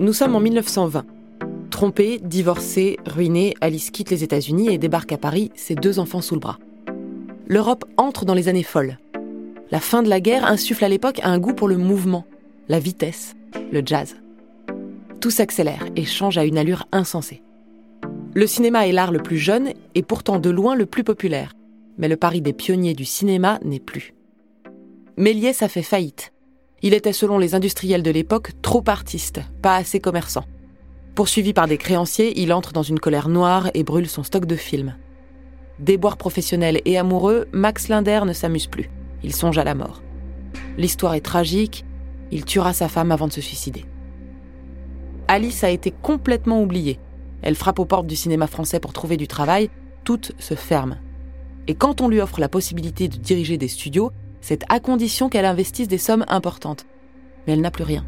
Nous sommes en 1920. Trompée, divorcée, ruinée, Alice quitte les États-Unis et débarque à Paris, ses deux enfants sous le bras. L'Europe entre dans les années folles. La fin de la guerre insuffle à l'époque un goût pour le mouvement, la vitesse, le jazz. Tout s'accélère et change à une allure insensée. Le cinéma est l'art le plus jeune et pourtant de loin le plus populaire. Mais le pari des pionniers du cinéma n'est plus. Méliès a fait faillite. Il était, selon les industriels de l'époque, trop artiste, pas assez commerçant. Poursuivi par des créanciers, il entre dans une colère noire et brûle son stock de films. Déboire professionnel et amoureux, Max Linder ne s'amuse plus. Il songe à la mort. L'histoire est tragique, il tuera sa femme avant de se suicider. Alice a été complètement oubliée. Elle frappe aux portes du cinéma français pour trouver du travail, toutes se ferment. Et quand on lui offre la possibilité de diriger des studios, c'est à condition qu'elle investisse des sommes importantes. Mais elle n'a plus rien.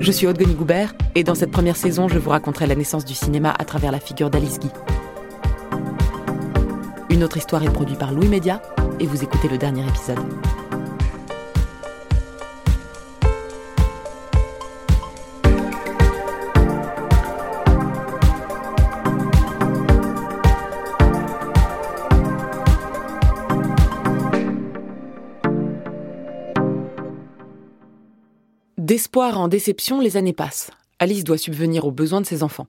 Je suis Aude Goubert et dans cette première saison, je vous raconterai la naissance du cinéma à travers la figure d'Alice Guy. Une autre histoire est produite par Louis Média et vous écoutez le dernier épisode. D'espoir en déception, les années passent. Alice doit subvenir aux besoins de ses enfants.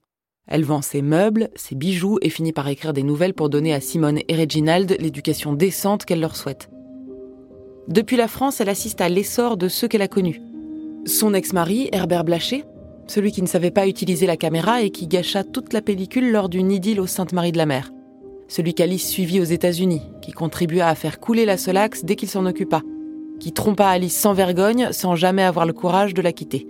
Elle vend ses meubles, ses bijoux et finit par écrire des nouvelles pour donner à Simone et Reginald l'éducation décente qu'elle leur souhaite. Depuis la France, elle assiste à l'essor de ceux qu'elle a connus. Son ex-mari, Herbert Blaché, celui qui ne savait pas utiliser la caméra et qui gâcha toute la pellicule lors d'une idylle au Sainte-Marie de la Mer. Celui qu'Alice suivit aux États-Unis, qui contribua à faire couler la Solax dès qu'il s'en occupa, qui trompa Alice sans vergogne sans jamais avoir le courage de la quitter.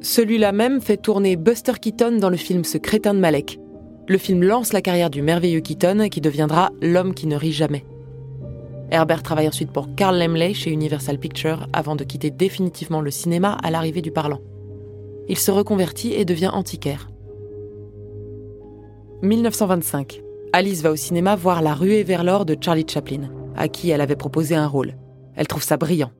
Celui-là même fait tourner Buster Keaton dans le film Ce crétin de Malek. Le film lance la carrière du merveilleux Keaton qui deviendra l'homme qui ne rit jamais. Herbert travaille ensuite pour Carl Laemmle chez Universal Pictures avant de quitter définitivement le cinéma à l'arrivée du parlant. Il se reconvertit et devient antiquaire. 1925. Alice va au cinéma voir La ruée vers l'or de Charlie Chaplin, à qui elle avait proposé un rôle. Elle trouve ça brillant.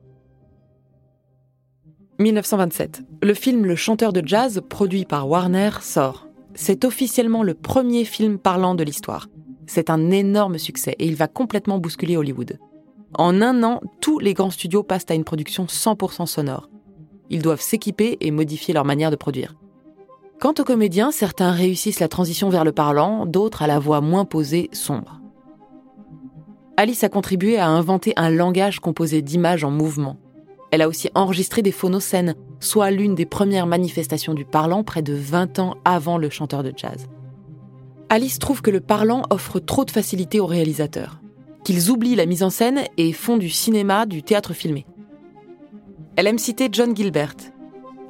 1927. Le film Le chanteur de jazz, produit par Warner, sort. C'est officiellement le premier film parlant de l'histoire. C'est un énorme succès et il va complètement bousculer Hollywood. En un an, tous les grands studios passent à une production 100% sonore. Ils doivent s'équiper et modifier leur manière de produire. Quant aux comédiens, certains réussissent la transition vers le parlant, d'autres à la voix moins posée, sombre. Alice a contribué à inventer un langage composé d'images en mouvement. Elle a aussi enregistré des phonocènes, soit l'une des premières manifestations du parlant près de 20 ans avant le chanteur de jazz. Alice trouve que le parlant offre trop de facilité aux réalisateurs, qu'ils oublient la mise en scène et font du cinéma du théâtre filmé. Elle aime citer John Gilbert.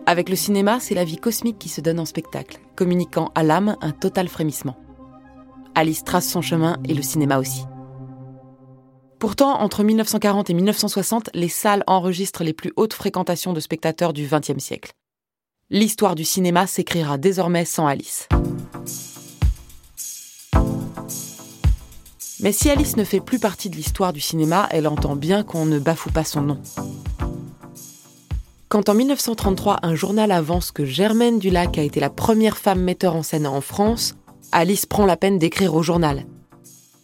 Avec le cinéma, c'est la vie cosmique qui se donne en spectacle, communiquant à l'âme un total frémissement. Alice trace son chemin et le cinéma aussi. Pourtant, entre 1940 et 1960, les salles enregistrent les plus hautes fréquentations de spectateurs du XXe siècle. L'histoire du cinéma s'écrira désormais sans Alice. Mais si Alice ne fait plus partie de l'histoire du cinéma, elle entend bien qu'on ne bafoue pas son nom. Quand en 1933 un journal avance que Germaine Dulac a été la première femme metteur en scène en France, Alice prend la peine d'écrire au journal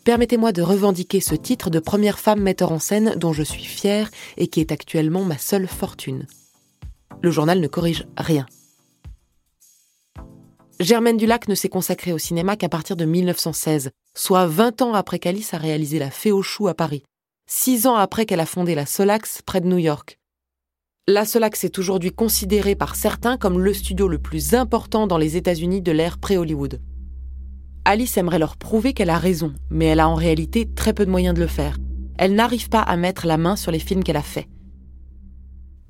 permettez-moi de revendiquer ce titre de première femme metteur en scène dont je suis fière et qui est actuellement ma seule fortune. Le journal ne corrige rien. Germaine Dulac ne s'est consacrée au cinéma qu'à partir de 1916, soit 20 ans après qu'Alice a réalisé La Fée aux choux à Paris. six ans après qu'elle a fondé la Solax près de New York. La Solax est aujourd'hui considérée par certains comme le studio le plus important dans les États-Unis de l'ère pré-Hollywood. Alice aimerait leur prouver qu'elle a raison, mais elle a en réalité très peu de moyens de le faire. Elle n'arrive pas à mettre la main sur les films qu'elle a faits.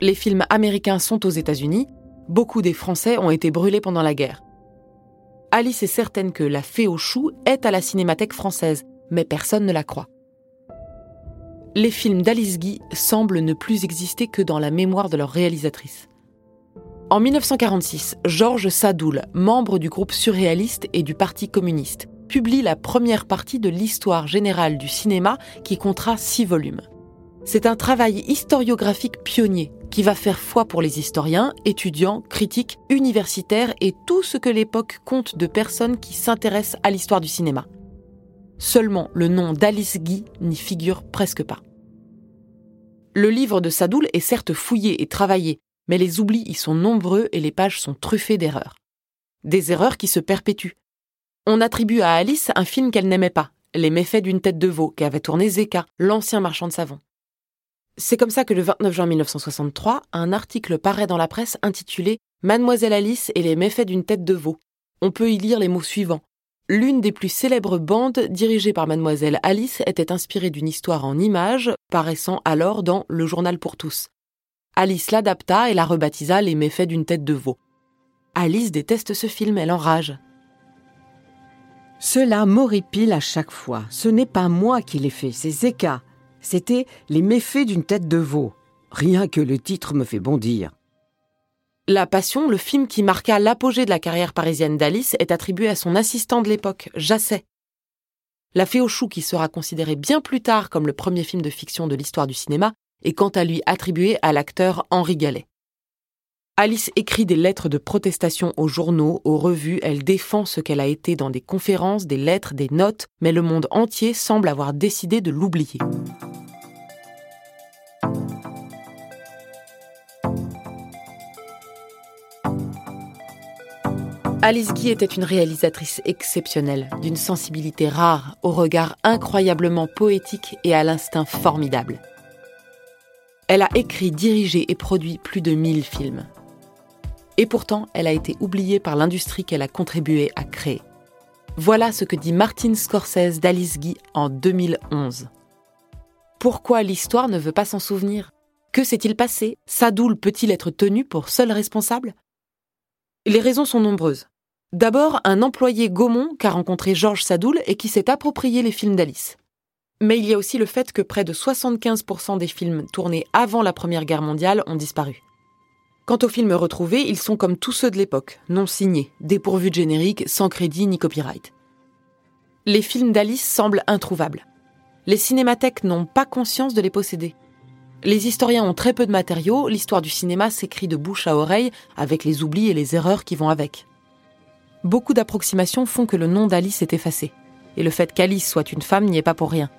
Les films américains sont aux États-Unis, beaucoup des Français ont été brûlés pendant la guerre. Alice est certaine que La Fée aux choux est à la Cinémathèque française, mais personne ne la croit. Les films d'Alice Guy semblent ne plus exister que dans la mémoire de leur réalisatrice. En 1946, Georges Sadoul, membre du groupe surréaliste et du Parti communiste, publie la première partie de l'histoire générale du cinéma qui comptera six volumes. C'est un travail historiographique pionnier qui va faire foi pour les historiens, étudiants, critiques, universitaires et tout ce que l'époque compte de personnes qui s'intéressent à l'histoire du cinéma. Seulement le nom d'Alice Guy n'y figure presque pas. Le livre de Sadoul est certes fouillé et travaillé, mais les oublis y sont nombreux et les pages sont truffées d'erreurs. Des erreurs qui se perpétuent. On attribue à Alice un film qu'elle n'aimait pas, Les méfaits d'une tête de veau, qu'avait tourné Zeka, l'ancien marchand de savon. C'est comme ça que le 29 juin 1963, un article paraît dans la presse intitulé Mademoiselle Alice et les méfaits d'une tête de veau. On peut y lire les mots suivants. L'une des plus célèbres bandes dirigées par Mademoiselle Alice était inspirée d'une histoire en images paraissant alors dans Le Journal pour tous. Alice l'adapta et la rebaptisa Les méfaits d'une tête de veau. Alice déteste ce film, elle enrage. Cela m'horripile à chaque fois. Ce n'est pas moi qui l'ai fait, c'est Zeka. C'était Les méfaits d'une tête de veau. Rien que le titre me fait bondir. La Passion, le film qui marqua l'apogée de la carrière parisienne d'Alice, est attribué à son assistant de l'époque, Jasset. La Fée aux choux, qui sera considéré bien plus tard comme le premier film de fiction de l'histoire du cinéma, est quant à lui attribué à l'acteur Henri Gallet. Alice écrit des lettres de protestation aux journaux, aux revues, elle défend ce qu'elle a été dans des conférences, des lettres, des notes, mais le monde entier semble avoir décidé de l'oublier. Alice Guy était une réalisatrice exceptionnelle, d'une sensibilité rare, au regard incroyablement poétique et à l'instinct formidable. Elle a écrit, dirigé et produit plus de 1000 films. Et pourtant, elle a été oubliée par l'industrie qu'elle a contribué à créer. Voilà ce que dit Martin Scorsese d'Alice Guy en 2011. Pourquoi l'histoire ne veut pas s'en souvenir? Que s'est-il passé? Sadoul peut-il être tenu pour seul responsable? Les raisons sont nombreuses. D'abord, un employé Gaumont qu'a rencontré Georges Sadoul et qui s'est approprié les films d'Alice. Mais il y a aussi le fait que près de 75% des films tournés avant la Première Guerre mondiale ont disparu. Quant aux films retrouvés, ils sont comme tous ceux de l'époque, non signés, dépourvus de générique, sans crédit ni copyright. Les films d'Alice semblent introuvables. Les cinémathèques n'ont pas conscience de les posséder. Les historiens ont très peu de matériaux, l'histoire du cinéma s'écrit de bouche à oreille, avec les oublis et les erreurs qui vont avec. Beaucoup d'approximations font que le nom d'Alice est effacé, et le fait qu'Alice soit une femme n'y est pas pour rien.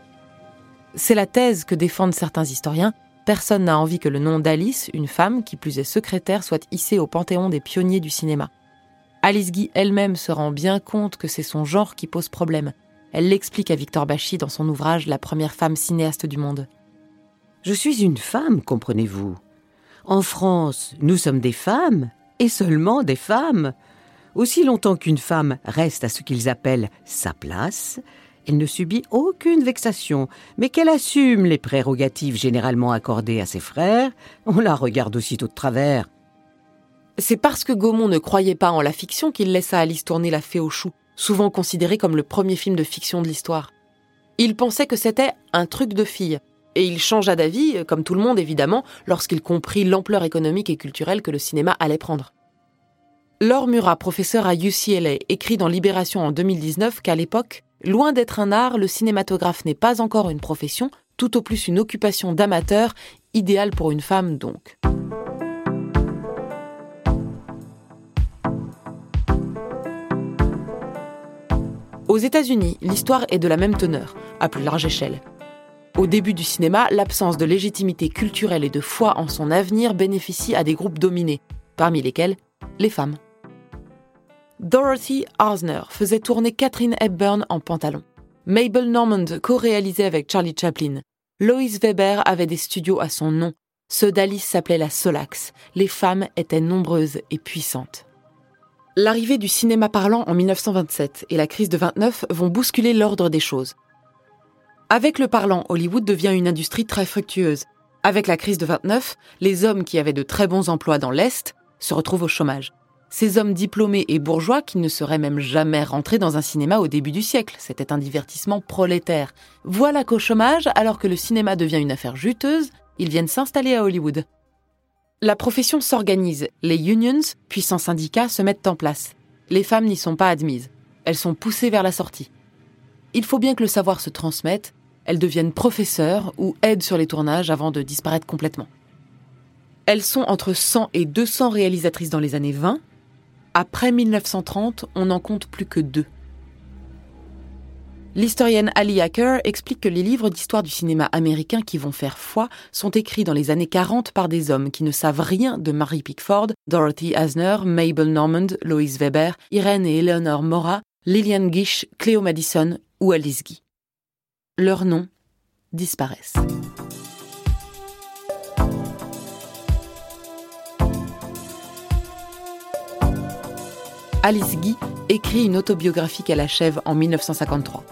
C'est la thèse que défendent certains historiens. Personne n'a envie que le nom d'Alice, une femme qui plus est secrétaire, soit hissé au panthéon des pionniers du cinéma. Alice Guy elle-même se rend bien compte que c'est son genre qui pose problème. Elle l'explique à Victor Bachy dans son ouvrage La première femme cinéaste du monde. Je suis une femme, comprenez-vous. En France, nous sommes des femmes, et seulement des femmes. Aussi longtemps qu'une femme reste à ce qu'ils appellent sa place, elle ne subit aucune vexation, mais qu'elle assume les prérogatives généralement accordées à ses frères, on la regarde aussitôt de travers. C'est parce que Gaumont ne croyait pas en la fiction qu'il laissa Alice tourner La Fée aux choux, souvent considéré comme le premier film de fiction de l'histoire. Il pensait que c'était un truc de fille, et il changea d'avis, comme tout le monde évidemment, lorsqu'il comprit l'ampleur économique et culturelle que le cinéma allait prendre. Laure Murat, professeur à UCLA, écrit dans Libération en 2019 qu'à l'époque, Loin d'être un art, le cinématographe n'est pas encore une profession, tout au plus une occupation d'amateur, idéale pour une femme donc. Aux États-Unis, l'histoire est de la même teneur, à plus large échelle. Au début du cinéma, l'absence de légitimité culturelle et de foi en son avenir bénéficie à des groupes dominés, parmi lesquels les femmes. Dorothy Arzner faisait tourner Catherine Hepburn en pantalon. Mabel Normand co-réalisait avec Charlie Chaplin. Lois Weber avait des studios à son nom. Ceux d'Alice s'appelaient la Solax. Les femmes étaient nombreuses et puissantes. L'arrivée du cinéma parlant en 1927 et la crise de 29 vont bousculer l'ordre des choses. Avec le parlant, Hollywood devient une industrie très fructueuse. Avec la crise de 29, les hommes qui avaient de très bons emplois dans l'Est se retrouvent au chômage. Ces hommes diplômés et bourgeois qui ne seraient même jamais rentrés dans un cinéma au début du siècle. C'était un divertissement prolétaire. Voilà qu'au chômage, alors que le cinéma devient une affaire juteuse, ils viennent s'installer à Hollywood. La profession s'organise, les unions, puissants syndicats, se mettent en place. Les femmes n'y sont pas admises. Elles sont poussées vers la sortie. Il faut bien que le savoir se transmette, elles deviennent professeurs ou aident sur les tournages avant de disparaître complètement. Elles sont entre 100 et 200 réalisatrices dans les années 20, après 1930, on n'en compte plus que deux. L'historienne Ali Hacker explique que les livres d'histoire du cinéma américain qui vont faire foi sont écrits dans les années 40 par des hommes qui ne savent rien de Mary Pickford, Dorothy Asner, Mabel Normand, Lois Weber, Irene et Eleanor Mora, Lillian Gish, Cleo Madison ou Alice Guy. Leurs noms disparaissent. Alice Guy écrit une autobiographie qu'elle achève en 1953.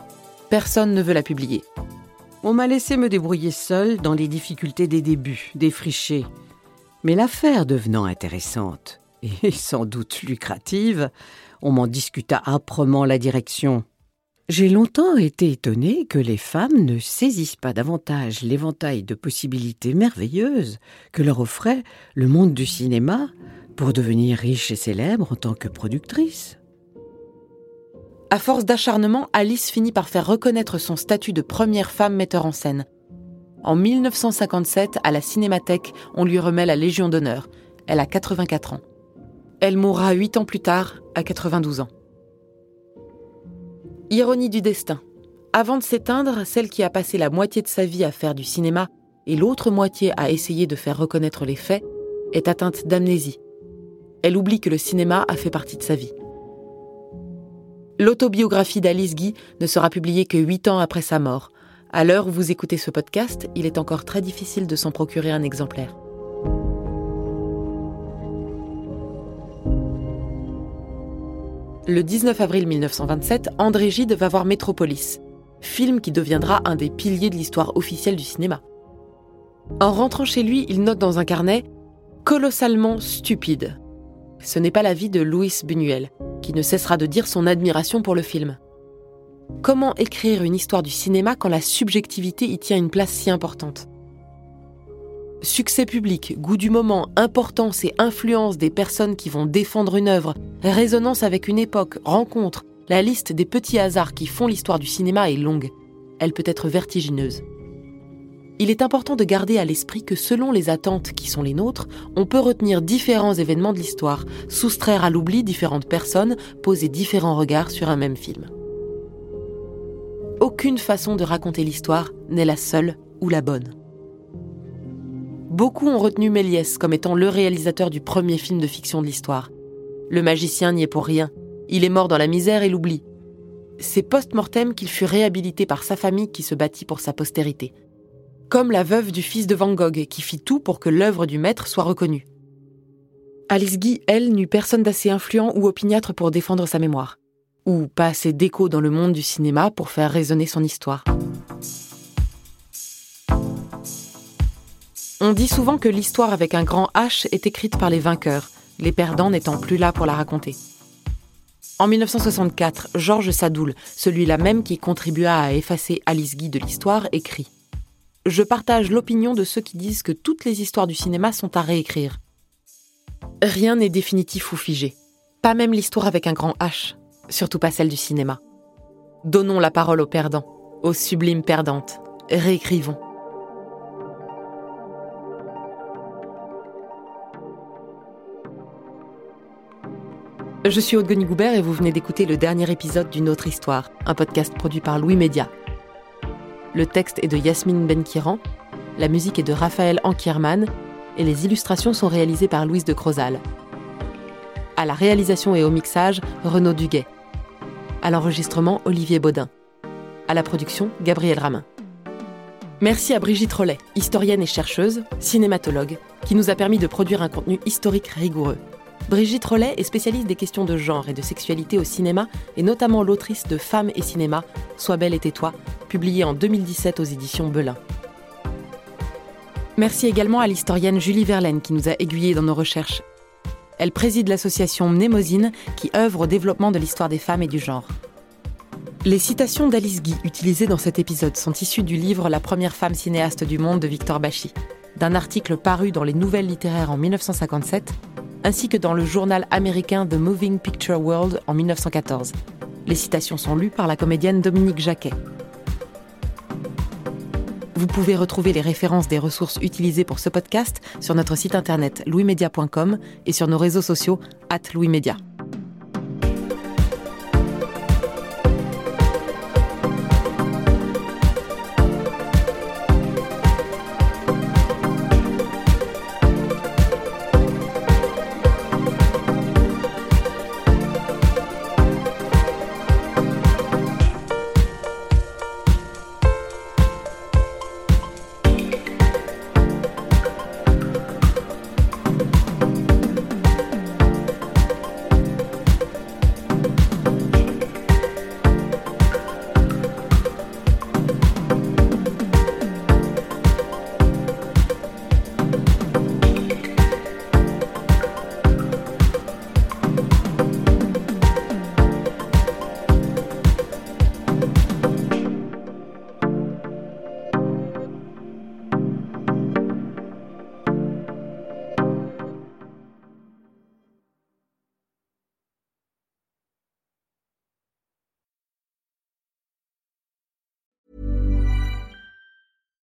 Personne ne veut la publier. On m'a laissé me débrouiller seule dans les difficultés des débuts, défrichés. Mais l'affaire devenant intéressante et sans doute lucrative, on m'en discuta âprement la direction. J'ai longtemps été étonnée que les femmes ne saisissent pas davantage l'éventail de possibilités merveilleuses que leur offrait le monde du cinéma pour devenir riche et célèbre en tant que productrice. À force d'acharnement, Alice finit par faire reconnaître son statut de première femme metteur en scène. En 1957, à la Cinémathèque, on lui remet la Légion d'honneur. Elle a 84 ans. Elle mourra huit ans plus tard, à 92 ans. Ironie du destin. Avant de s'éteindre, celle qui a passé la moitié de sa vie à faire du cinéma et l'autre moitié à essayer de faire reconnaître les faits, est atteinte d'amnésie elle oublie que le cinéma a fait partie de sa vie. L'autobiographie d'Alice Guy ne sera publiée que huit ans après sa mort. À l'heure où vous écoutez ce podcast, il est encore très difficile de s'en procurer un exemplaire. Le 19 avril 1927, André Gide va voir Métropolis, film qui deviendra un des piliers de l'histoire officielle du cinéma. En rentrant chez lui, il note dans un carnet colossalement stupide ce n'est pas la vie de Louis Buñuel, qui ne cessera de dire son admiration pour le film. Comment écrire une histoire du cinéma quand la subjectivité y tient une place si importante? Succès public, goût du moment, importance et influence des personnes qui vont défendre une œuvre, résonance avec une époque, rencontre, la liste des petits hasards qui font l'histoire du cinéma est longue. Elle peut être vertigineuse il est important de garder à l'esprit que selon les attentes qui sont les nôtres, on peut retenir différents événements de l'histoire, soustraire à l'oubli différentes personnes, poser différents regards sur un même film. Aucune façon de raconter l'histoire n'est la seule ou la bonne. Beaucoup ont retenu Méliès comme étant le réalisateur du premier film de fiction de l'histoire. Le magicien n'y est pour rien. Il est mort dans la misère et l'oubli. C'est post-mortem qu'il fut réhabilité par sa famille qui se battit pour sa postérité comme la veuve du fils de Van Gogh qui fit tout pour que l'œuvre du maître soit reconnue. Alice Guy, elle, n'eut personne d'assez influent ou opiniâtre pour défendre sa mémoire, ou pas assez d'écho dans le monde du cinéma pour faire résonner son histoire. On dit souvent que l'histoire avec un grand H est écrite par les vainqueurs, les perdants n'étant plus là pour la raconter. En 1964, Georges Sadoul, celui-là même qui contribua à effacer Alice Guy de l'histoire, écrit je partage l'opinion de ceux qui disent que toutes les histoires du cinéma sont à réécrire. Rien n'est définitif ou figé. Pas même l'histoire avec un grand H, surtout pas celle du cinéma. Donnons la parole aux perdants, aux sublimes perdantes. Réécrivons. Je suis Aude Goubert et vous venez d'écouter le dernier épisode d'une autre histoire, un podcast produit par Louis Média, le texte est de Yasmine Benkiran, la musique est de Raphaël Ankierman et les illustrations sont réalisées par Louise de Crozal. À la réalisation et au mixage, Renaud Duguet. À l'enregistrement, Olivier Baudin. À la production, Gabriel Ramin. Merci à Brigitte Rollet, historienne et chercheuse, cinématologue, qui nous a permis de produire un contenu historique rigoureux. Brigitte Rollet est spécialiste des questions de genre et de sexualité au cinéma, et notamment l'autrice de Femmes et cinéma, Sois belle et tais-toi, publiée en 2017 aux éditions Belin. Merci également à l'historienne Julie Verlaine qui nous a aiguillés dans nos recherches. Elle préside l'association Mnémosine qui œuvre au développement de l'histoire des femmes et du genre. Les citations d'Alice Guy utilisées dans cet épisode sont issues du livre La première femme cinéaste du monde de Victor Bachy, d'un article paru dans les Nouvelles littéraires en 1957, ainsi que dans le journal américain The Moving Picture World en 1914. Les citations sont lues par la comédienne Dominique Jacquet. Vous pouvez retrouver les références des ressources utilisées pour ce podcast sur notre site internet louismedia.com et sur nos réseaux sociaux at louismedia.